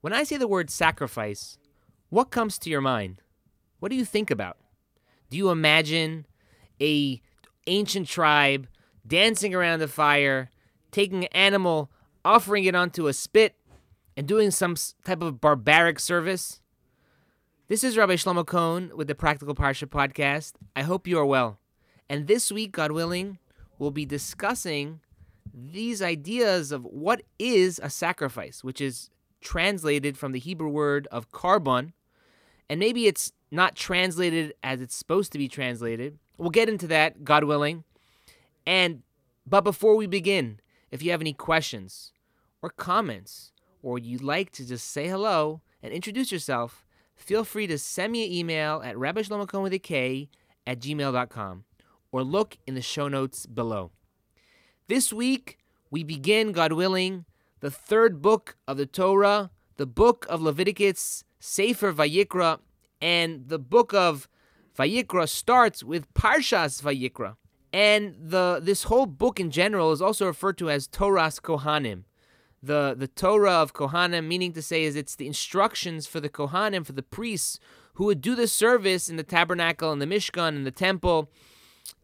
When I say the word sacrifice, what comes to your mind? What do you think about? Do you imagine a ancient tribe dancing around the fire, taking an animal, offering it onto a spit, and doing some type of barbaric service? This is Rabbi Shlomo Kohn with the Practical Parsha podcast. I hope you are well. And this week, God willing, we'll be discussing these ideas of what is a sacrifice, which is translated from the Hebrew word of korban, and maybe it's not translated as it's supposed to be translated. We'll get into that, God willing. And but before we begin, if you have any questions or comments, or you'd like to just say hello and introduce yourself, feel free to send me an email at rabbishlomokohn with a K at gmail.com or look in the show notes below. This week, we begin, God willing, the third book of the Torah, the book of Leviticus, Sefer Vayikra, and the book of Vayikra starts with Parshas Vayikra. And the this whole book in general is also referred to as Toras Kohanim. The the Torah of Kohanim, meaning to say, is it's the instructions for the Kohanim, for the priests who would do the service in the tabernacle and the Mishkan and the temple.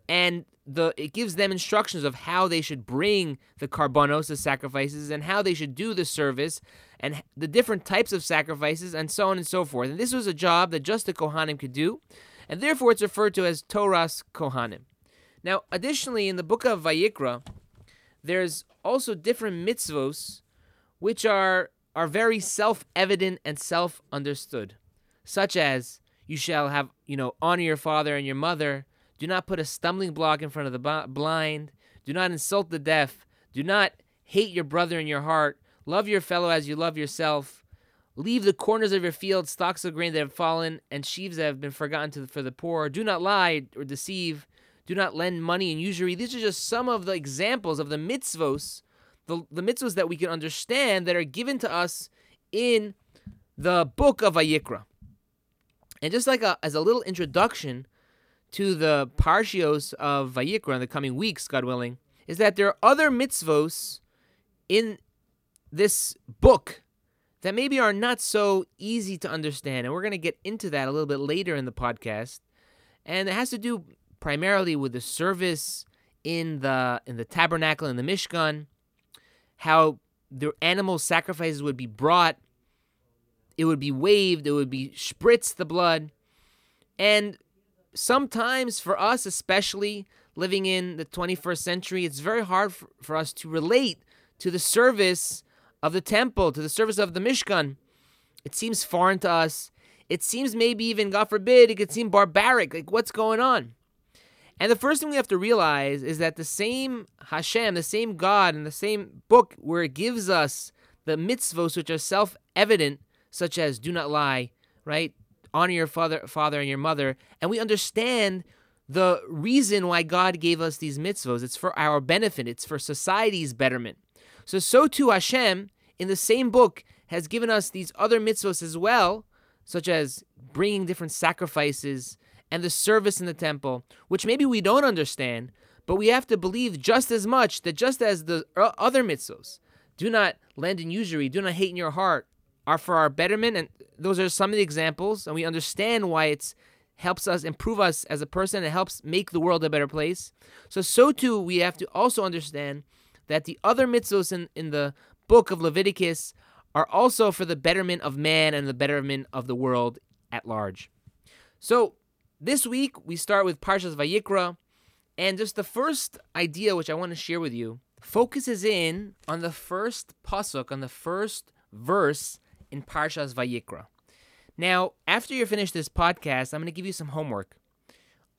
And the it gives them instructions of how they should bring the karbanos, the sacrifices, and how they should do the service, and the different types of sacrifices, and so on and so forth. And this was a job that just the Kohanim could do, and therefore it's referred to as Toras Kohanim. Now, additionally, in the book of Vayikra, there's also different mitzvos which are are very self-evident and self-understood, such as you shall have, you know, honor your father and your mother do not put a stumbling block in front of the blind. Do not insult the deaf. Do not hate your brother in your heart. Love your fellow as you love yourself. Leave the corners of your field stalks of grain that have fallen and sheaves that have been forgotten to, for the poor. Do not lie or deceive. Do not lend money in usury. These are just some of the examples of the mitzvos, the, the mitzvos that we can understand that are given to us in the book of Vayikra. And just like a, as a little introduction, to the parshios of Vayikra in the coming weeks, God willing, is that there are other mitzvos in this book that maybe are not so easy to understand. And we're going to get into that a little bit later in the podcast. And it has to do primarily with the service in the in the tabernacle in the Mishkan, how the animal sacrifices would be brought, it would be waved, it would be spritzed the blood. And sometimes for us, especially living in the 21st century, it's very hard for, for us to relate to the service of the temple, to the service of the Mishkan. It seems foreign to us. It seems maybe even, God forbid, it could seem barbaric. Like, what's going on? And the first thing we have to realize is that the same Hashem, the same God, in the same book where it gives us the mitzvos which are self evident, such as do not lie, right? Honor your father, father and your mother, and we understand the reason why God gave us these mitzvos. It's for our benefit. It's for society's betterment. So, so too Hashem in the same book has given us these other mitzvos as well, such as bringing different sacrifices and the service in the temple, which maybe we don't understand, but we have to believe just as much that just as the uh, other mitzvos, do not lend in usury, do not hate in your heart, are for our betterment and those are some of the examples and we understand why it's helps us improve us as a person it helps make the world a better place. So so too we have to also understand that the other mitzvos in, in the book of leviticus are also for the betterment of man and the betterment of the world at large. So this week we start with parshas vayikra and just the first idea which i want to share with you focuses in on the first pasuk on the first verse in Parshas Vayikra. Now, after you finish this podcast, I'm going to give you some homework.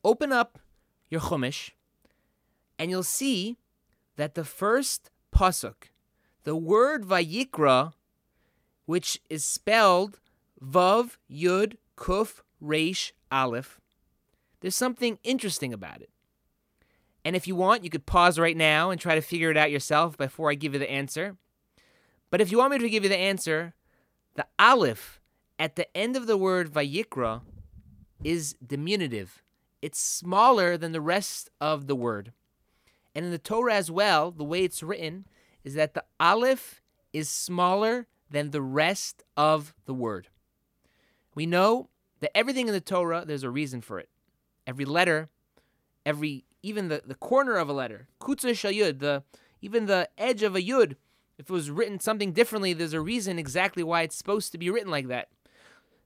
Open up your Chumash, and you'll see that the first pasuk, the word Vayikra, which is spelled Vav Yud Kuf Resh Aleph, there's something interesting about it. And if you want, you could pause right now and try to figure it out yourself before I give you the answer. But if you want me to give you the answer, the aleph at the end of the word vayikra is diminutive. It's smaller than the rest of the word. And in the Torah as well, the way it's written is that the aleph is smaller than the rest of the word. We know that everything in the Torah, there's a reason for it. Every letter, every even the, the corner of a letter, kotzo shel yud, the even the edge of a yud, if it was written something differently, there's a reason exactly why it's supposed to be written like that.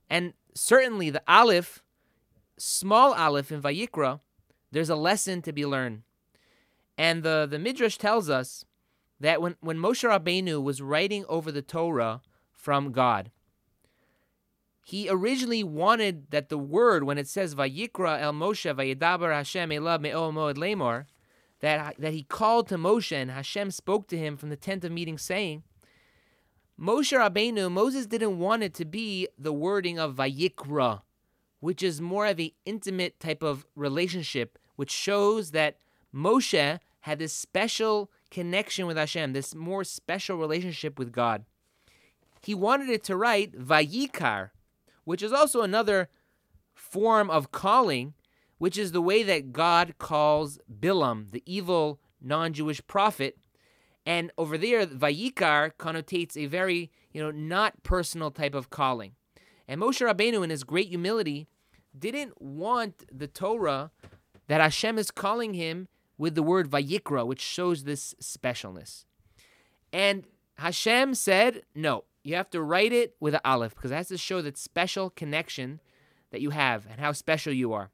And certainly the aleph, small aleph in Vayikra, there's a lesson to be learned. And the, the Midrash tells us that when, when Moshe Rabbeinu was writing over the Torah from God, he originally wanted that the word, when it says Vayikra el Moshe Vayedaber Hashem Elav Me'Ohel Moed that, that he called to Moshe and Hashem spoke to him from the tent of meeting saying, Moshe Rabbeinu, Moses didn't want it to be the wording of Vayikra, which is more of an intimate type of relationship, which shows that Moshe had this special connection with Hashem, this more special relationship with God. He wanted it to write Vayikar, which is also another form of calling, which is the way that God calls Bilam, the evil non Jewish prophet. And over there, Vayikar connotates a very, you know, not personal type of calling. And Moshe Rabbeinu, in his great humility, didn't want the Torah that Hashem is calling him with the word Vayikra, which shows this specialness. And Hashem said, no, you have to write it with an aleph because it has to show that special connection that you have and how special you are.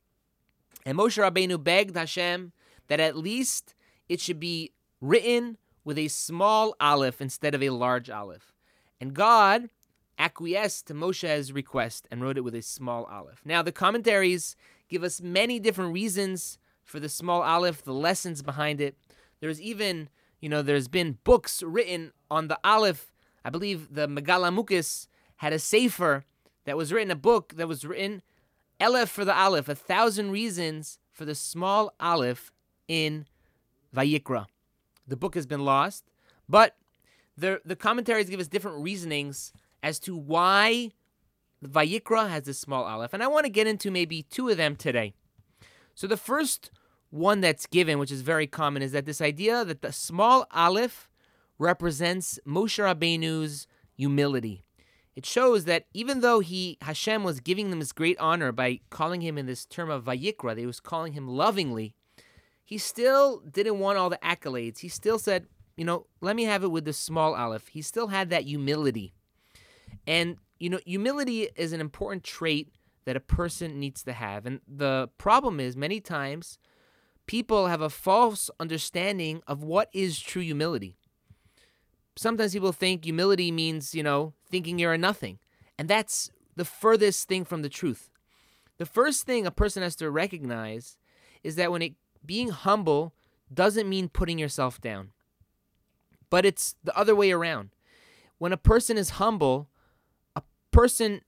And Moshe Rabbeinu begged Hashem that at least it should be written with a small aleph instead of a large aleph. And God acquiesced to Moshe's request and wrote it with a small aleph. Now, the commentaries give us many different reasons for the small aleph, the lessons behind it. There's even, you know, there's been books written on the aleph I believe the Megaleh Amukos had a sefer that was written, a book that was written, Elef for the Aleph, a thousand reasons for the small Aleph in Vayikra. The book has been lost, but the, the commentaries give us different reasonings as to why Vayikra has this small Aleph. And I want to get into maybe two of them today. So the first one that's given, which is very common, is that this idea that the small Aleph represents Moshe Rabbeinu's humility. It shows that even though he Hashem was giving them this great honor by calling him in this term of Vayikra, that he was calling him lovingly, he still didn't want all the accolades. He still said, you know, let me have it with the small aleph. He still had that humility. And, you know, humility is an important trait that a person needs to have. And the problem is, many times, people have a false understanding of what is true humility sometimes people think humility means, you know, thinking you're a nothing. And that's the furthest thing from the truth. The first thing a person has to recognize is that when it being humble doesn't mean putting yourself down. But it's the other way around. When a person is humble, a person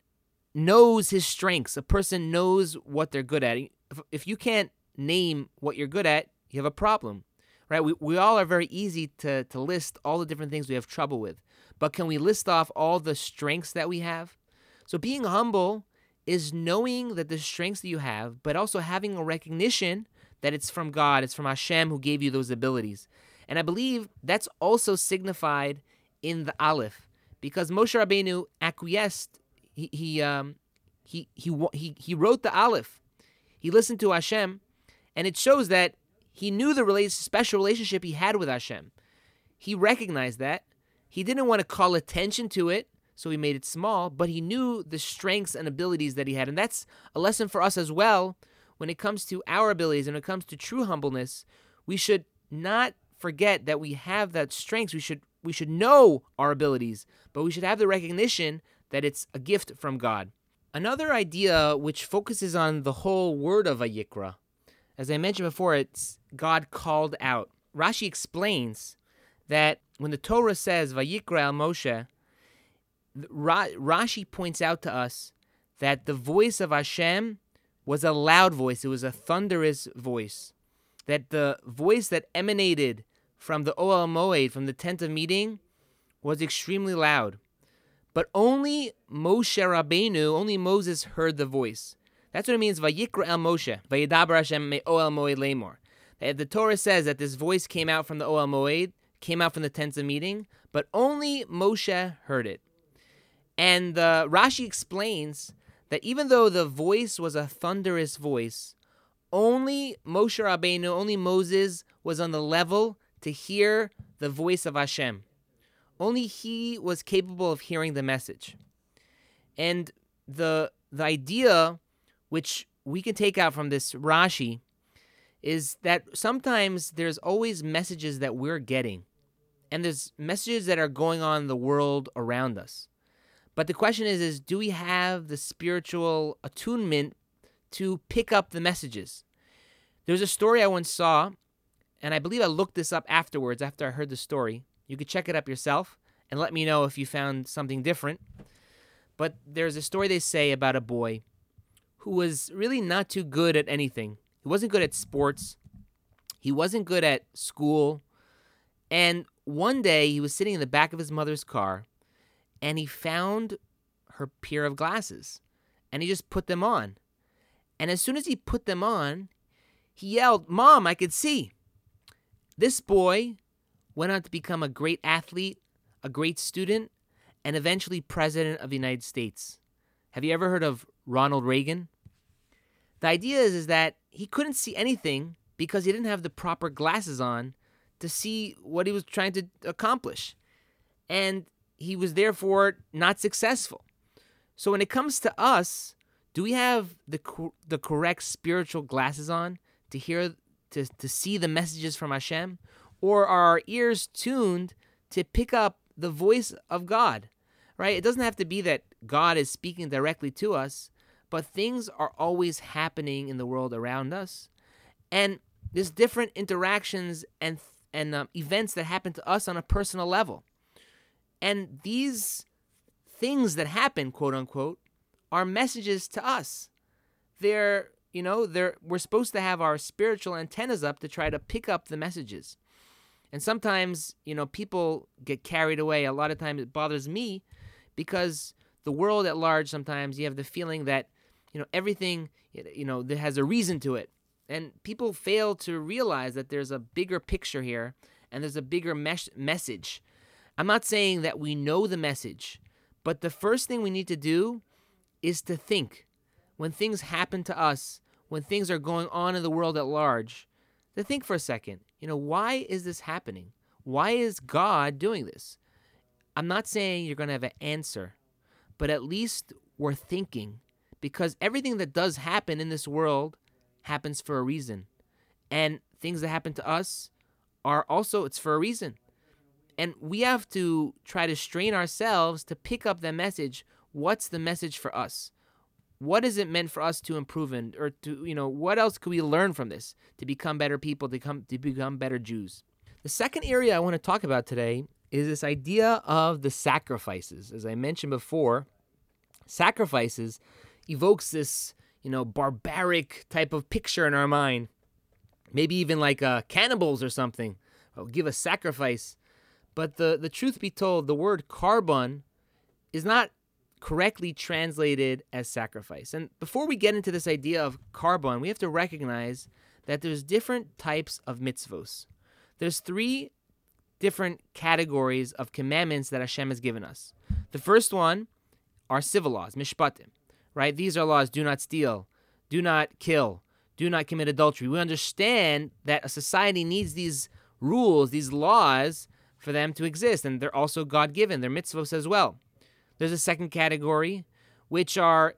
knows his strengths. A person knows what they're good at. If, you can't name what you're good at, you have a problem right? We, we all are very easy to, to list all the different things we have trouble with. But can we list off all the strengths that we have? So being humble is knowing that the strengths that you have, but also having a recognition that it's from God, it's from Hashem who gave you those abilities. And I believe that's also signified in the Aleph, because Moshe Rabbeinu acquiesced. He he um he he he he wrote the Aleph. He listened to Hashem, and it shows that he knew the special relationship he had with Hashem. He recognized that. He didn't want to call attention to it, so he made it small, but he knew the strengths and abilities that he had. And that's a lesson for us as well when it comes to our abilities and when it comes to true humbleness. We should not forget that we have that strengths. We should we should know our abilities, but we should have the recognition that it's a gift from God. Another idea which focuses on the whole word of Vayikra as I mentioned before, it's God called out. Rashi explains that when the Torah says Vayikra el Moshe, Rashi points out to us that the voice of Hashem was a loud voice, it was a thunderous voice. That the voice that emanated from the Ohel Moed, from the tent of meeting, was extremely loud. But only Moshe Rabbeinu, only Moses heard the voice. That's what it means, Vayikra el Moshe, Vayedaber Hashem me Ohel Moed Lemor. The Torah says that this voice came out from the Ohel Moed, came out from the tents of meeting, but only Moshe heard it. And the Rashi explains that even though the voice was a thunderous voice, only Moshe Rabbeinu, only Moses was on the level to hear the voice of Hashem. Only he was capable of hearing the message. And the the idea which we can take out from this Rashi is that sometimes there's always messages that we're getting and there's messages that are going on in the world around us. But the question is is do we have the spiritual attunement to pick up the messages? There's a story I once saw and I believe I looked this up afterwards after I heard the story. You could check it up yourself and let me know if you found something different. But there's a story they say about a boy who was really not too good at anything. He wasn't good at sports. He wasn't good at school. And one day he was sitting in the back of his mother's car and he found her pair of glasses and he just put them on. And as soon as he put them on, he yelled, Mom, I could see. This boy went on to become a great athlete, a great student, and eventually president of the United States. Have you ever heard of Ronald Reagan? The idea is, is that he couldn't see anything because he didn't have the proper glasses on to see what he was trying to accomplish. And he was therefore not successful. So when it comes to us, do we have the the correct spiritual glasses on to hear to, to see the messages from Hashem? Or are our ears tuned to pick up the voice of God? Right? It doesn't have to be that God is speaking directly to us, but things are always happening in the world around us. And there's different interactions and and um, events that happen to us on a personal level. And these things that happen, quote unquote, are messages to us. They're you know, they're we're supposed to have our spiritual antennas up to try to pick up the messages. And sometimes, you know, people get carried away. A lot of times it bothers me because the world at large sometimes you have the feeling that, you know, everything, you know, that has a reason to it. And people fail to realize that there's a bigger picture here and there's a bigger mes- message. I'm not saying that we know the message, but the first thing we need to do is to think. When things happen to us, when things are going on in the world at large, to think for a second, you know, why is this happening? Why is God doing this? I'm not saying you're going to have an answer, but at least we're thinking because everything that does happen in this world happens for a reason. And things that happen to us are also it's for a reason. And we have to try to strain ourselves to pick up the message. What's the message for us? what is it meant for us to improve in or to you know what else could we learn from this to become better people to come to become better jews the second area i want to talk about today is this idea of the sacrifices as i mentioned before sacrifices evokes this you know barbaric type of picture in our mind maybe even like uh, cannibals or something oh, give a sacrifice but the the truth be told the word korban is not correctly translated as sacrifice. And before we get into this idea of korban, we have to recognize that there's different types of mitzvos. There's three different categories of commandments that Hashem has given us. The first one are civil laws, mishpatim, right? These are laws: do not steal, do not kill, do not commit adultery. We understand that a society needs these rules, these laws, for them to exist, and they're also God-given. They're mitzvos as well. There's a second category, which are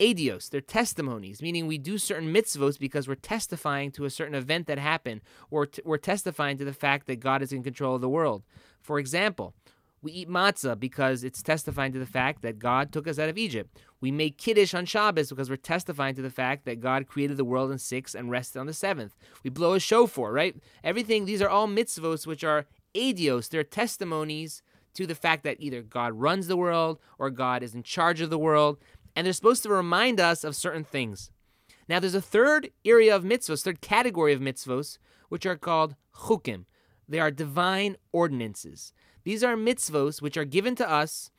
eidos, they're testimonies, meaning we do certain mitzvos because we're testifying to a certain event that happened, or t- we're testifying to the fact that God is in control of the world. For example, we eat matzah because it's testifying to the fact that God took us out of Egypt. We make kiddush on Shabbos because we're testifying to the fact that God created the world in six and rested on the seventh. We blow a shofar, right? Everything, these are all mitzvos which are eidos, they're testimonies to the fact that either God runs the world or God is in charge of the world, and they're supposed to remind us of certain things. Now, there's a third area of mitzvahs, third category of mitzvahs, which are called chukim. They are divine ordinances. These are mitzvahs which are given to us,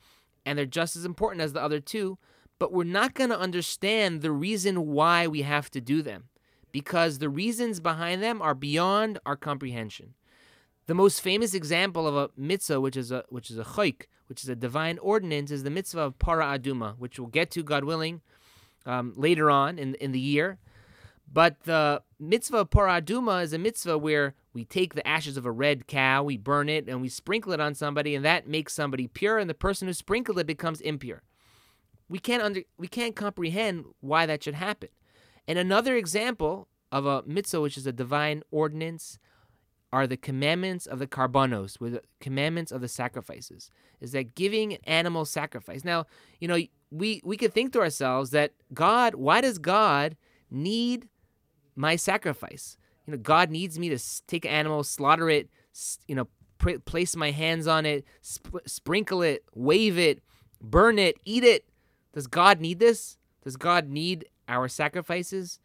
and they're just as important as the other two, but we're not going to understand the reason why we have to do them because the reasons behind them are beyond our comprehension. The most famous example of a mitzvah, which is a which is a chayk, which is a divine ordinance, is the mitzvah of para aduma, which we'll get to, God willing, um, later on in in the year. But the mitzvah of para aduma is a mitzvah where we take the ashes of a red cow, we burn it, and we sprinkle it on somebody, and that makes somebody pure, and the person who sprinkled it becomes impure. We can't under we can't comprehend why that should happen. And another example of a mitzvah, which is a divine ordinance, are the commandments of the karbanos, with the commandments of the sacrifices. Is that giving an animal sacrifice? Now, you know, we we could think to ourselves that God, why does God need my sacrifice? You know, God needs me to take an animal, slaughter it, you know, pr- place my hands on it, sp- sprinkle it, wave it, burn it, eat it. Does God need this? Does God need our sacrifices?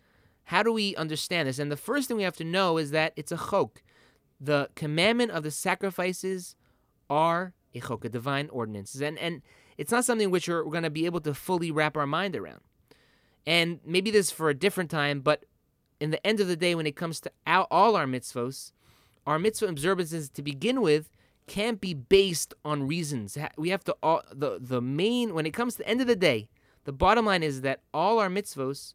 How do we understand this? And the first thing we have to know is that it's a chok. The commandment of the sacrifices are a chok, a divine ordinances. And, and it's not something which we're, we're going to be able to fully wrap our mind around. And maybe this for a different time, but in the end of the day, when it comes to all our mitzvos, our mitzvah observances to begin with can't be based on reasons. We have to all the the main when it comes to the end of the day, the bottom line is that all our mitzvos,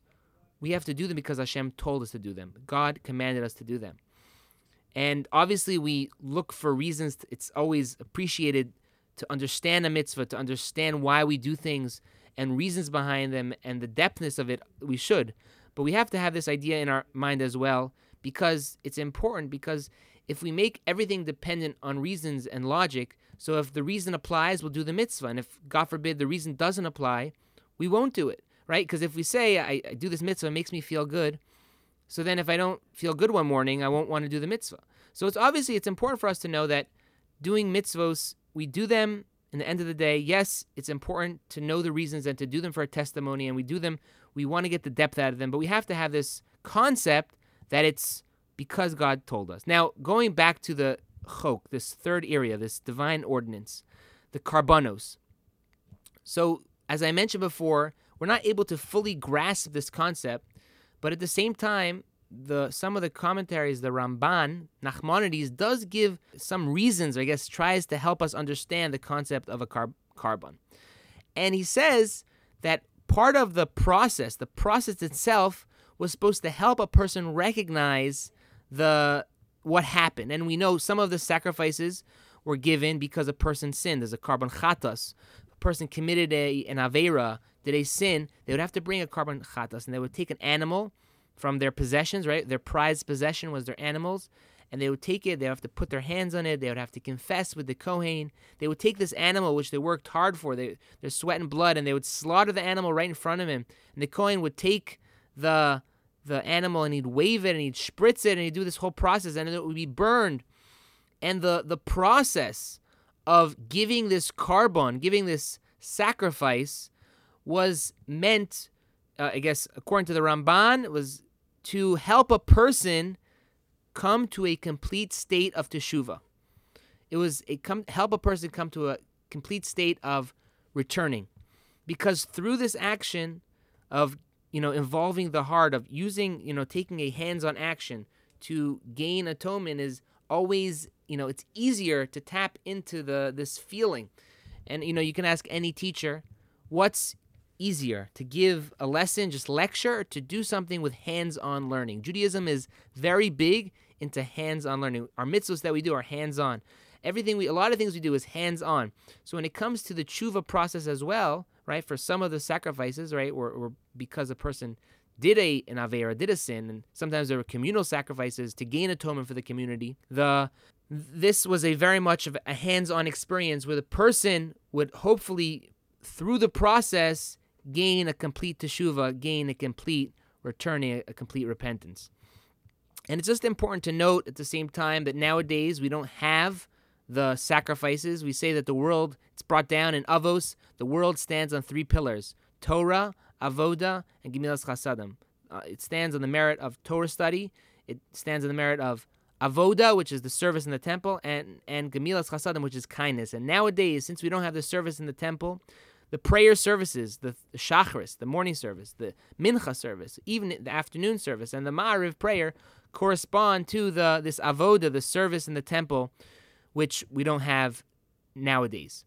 we have to do them because Hashem told us to do them. God commanded us to do them. And obviously, we look for reasons. To, it's always appreciated to understand a mitzvah, to understand why we do things and reasons behind them and the depthness of it. We should. But we have to have this idea in our mind as well because it's important. Because if we make everything dependent on reasons and logic, so if the reason applies, we'll do the mitzvah. And if, God forbid, the reason doesn't apply, we won't do it, right? Because if we say, I, I, do this mitzvah, it makes me feel good. So then if I don't feel good one morning, I won't want to do the mitzvah. So it's obviously, it's important for us to know that doing mitzvahs, we do them in the end of the day, yes, it's important to know the reasons and to do them for a testimony, and we do them, we want to get the depth out of them, but we have to have this concept that it's because God told us. Now, going back to the chok, this third area, this divine ordinance, the karbanos. So, as I mentioned before, we're not able to fully grasp this concept, but at the same time, the some of the commentaries, the Ramban, Nachmanides, does give some reasons, I guess, tries to help us understand the concept of a car- korban. And he says that part of the process, the process itself, was supposed to help a person recognize the what happened. And we know some of the sacrifices were given because a person sinned. There's a korban chatas. A person committed a, an avera, did a sin, they would have to bring a korban chatas, and they would take an animal from their possessions, right? Their prized possession was their animals. And they would take it, they would have to put their hands on it, they would have to confess with the Kohen. They would take this animal, which they worked hard for, they, their sweat and blood, and they would slaughter the animal right in front of him. And the Kohen would take the the animal and he'd wave it and he'd spritz it and he'd do this whole process and it would be burned. And the, the process of giving this korban, giving this sacrifice, was meant, uh, I guess, according to the Ramban, was to help a person come to a complete state of teshuva. It was a come help a person come to a complete state of returning, because through this action of you know involving the heart of using you know taking a hands-on action to gain atonement is always you know it's easier to tap into the this feeling, and you know you can ask any teacher what's easier to give a lesson, just lecture, to do something with hands on learning. Judaism is very big into hands on learning. Our mitzvahs that we do are hands on. Everything we, a lot of things we do is hands on. So when it comes to the tshuva process as well, right, for some of the sacrifices, right, or, or because a person did a an avera, did a sin, and sometimes there were communal sacrifices to gain atonement for the community. The this was a very much of a hands-on experience where the person would hopefully through the process gain a complete teshuva, gain a complete returning, a complete repentance. And it's just important to note at the same time that nowadays we don't have the sacrifices. We say that the world, it's brought down in Avos, the world stands on three pillars Torah, Avoda, and Gemilas Chasadim. Uh, it stands on the merit of Torah study, it stands on the merit of Avoda, which is the service in the temple, and, and Gemilas Chasadim, which is kindness. And nowadays, since we don't have the service in the temple, the prayer services, the, the Shachris, the morning service, the Mincha service, even the afternoon service, and the Ma'ariv prayer correspond to the this avoda, the service in the temple, which we don't have nowadays.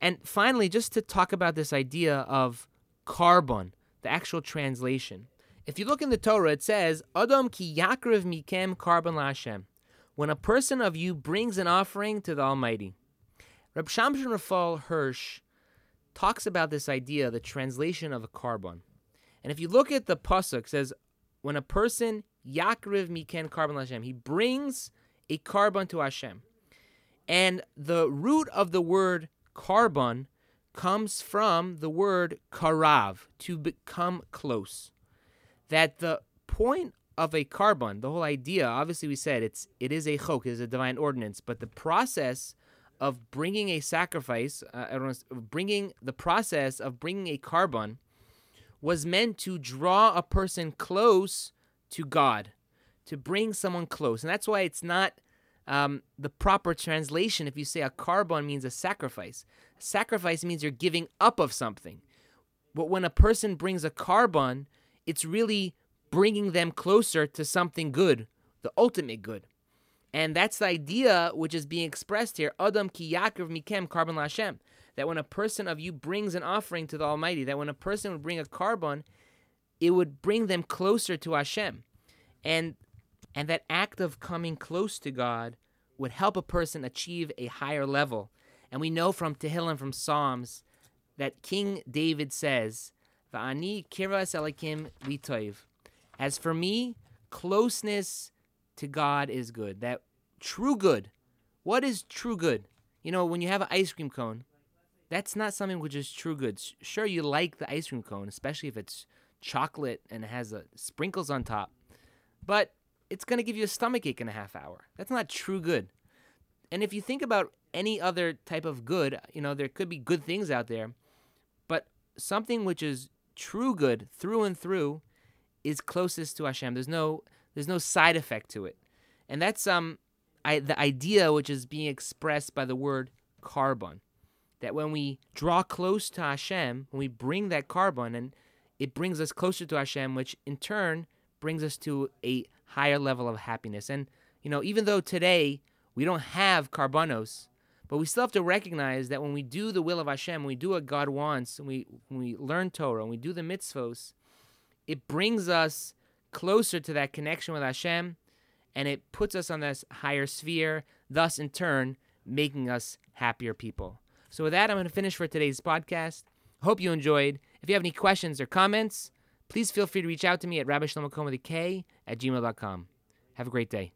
And finally, just to talk about this idea of korban, the actual translation. If you look in the Torah, it says, Adam ki yakriv mikem korban Hashem. When a person of you brings an offering to the Almighty. Reb Shamshon Rafael Hirsch talks about this idea, the translation of a korban. And if you look at the pasuk, it says, when a person yakriv mikem korban Hashem, he brings a korban to Hashem. And the root of the word korban comes from the word karav, to become close. That the point of a korban, the whole idea, obviously we said it's it is a chok, it is a divine ordinance, but the process of bringing a sacrifice, uh, bringing the process of bringing a korban was meant to draw a person close to God, to bring someone close. And that's why it's not um, the proper translation if you say a korban means a sacrifice. Sacrifice means you're giving up of something. But when a person brings a korban, it's really bringing them closer to something good, the ultimate good. And that's the idea which is being expressed here. Adam ki yakrav mikem korban lashem. That when a person of you brings an offering to the Almighty, that when a person would bring a korban, it would bring them closer to Hashem. And and that act of coming close to God would help a person achieve a higher level. And we know from Tehillim, from Psalms, that King David says, Va'ani kirvas Elokim litoiv. As for me, closeness to God is good. That true good. What is true good? You know, when you have an ice cream cone, that's not something which is true good. Sure, you like the ice cream cone, especially if it's chocolate and it has a, sprinkles on top. But it's going to give you a stomach ache in a half hour. That's not true good. And if you think about any other type of good, you know, there could be good things out there, but something which is true good through and through is closest to Hashem. There's no there's no side effect to it. And that's um I, the idea which is being expressed by the word korban. That when we draw close to Hashem, when we bring that korban and it brings us closer to Hashem, which in turn brings us to a higher level of happiness. And, you know, even though today we don't have korbanos, but we still have to recognize that when we do the will of Hashem, we do what God wants, and we, when we learn Torah, and we do the mitzvos, it brings us closer to that connection with Hashem, and it puts us on this higher sphere, thus in turn making us happier people. So with that, I'm going to finish for today's podcast. Hope you enjoyed. If you have any questions or comments, please feel free to reach out to me at Rabbi Shlomo with a K at gmail.com. Have a great day.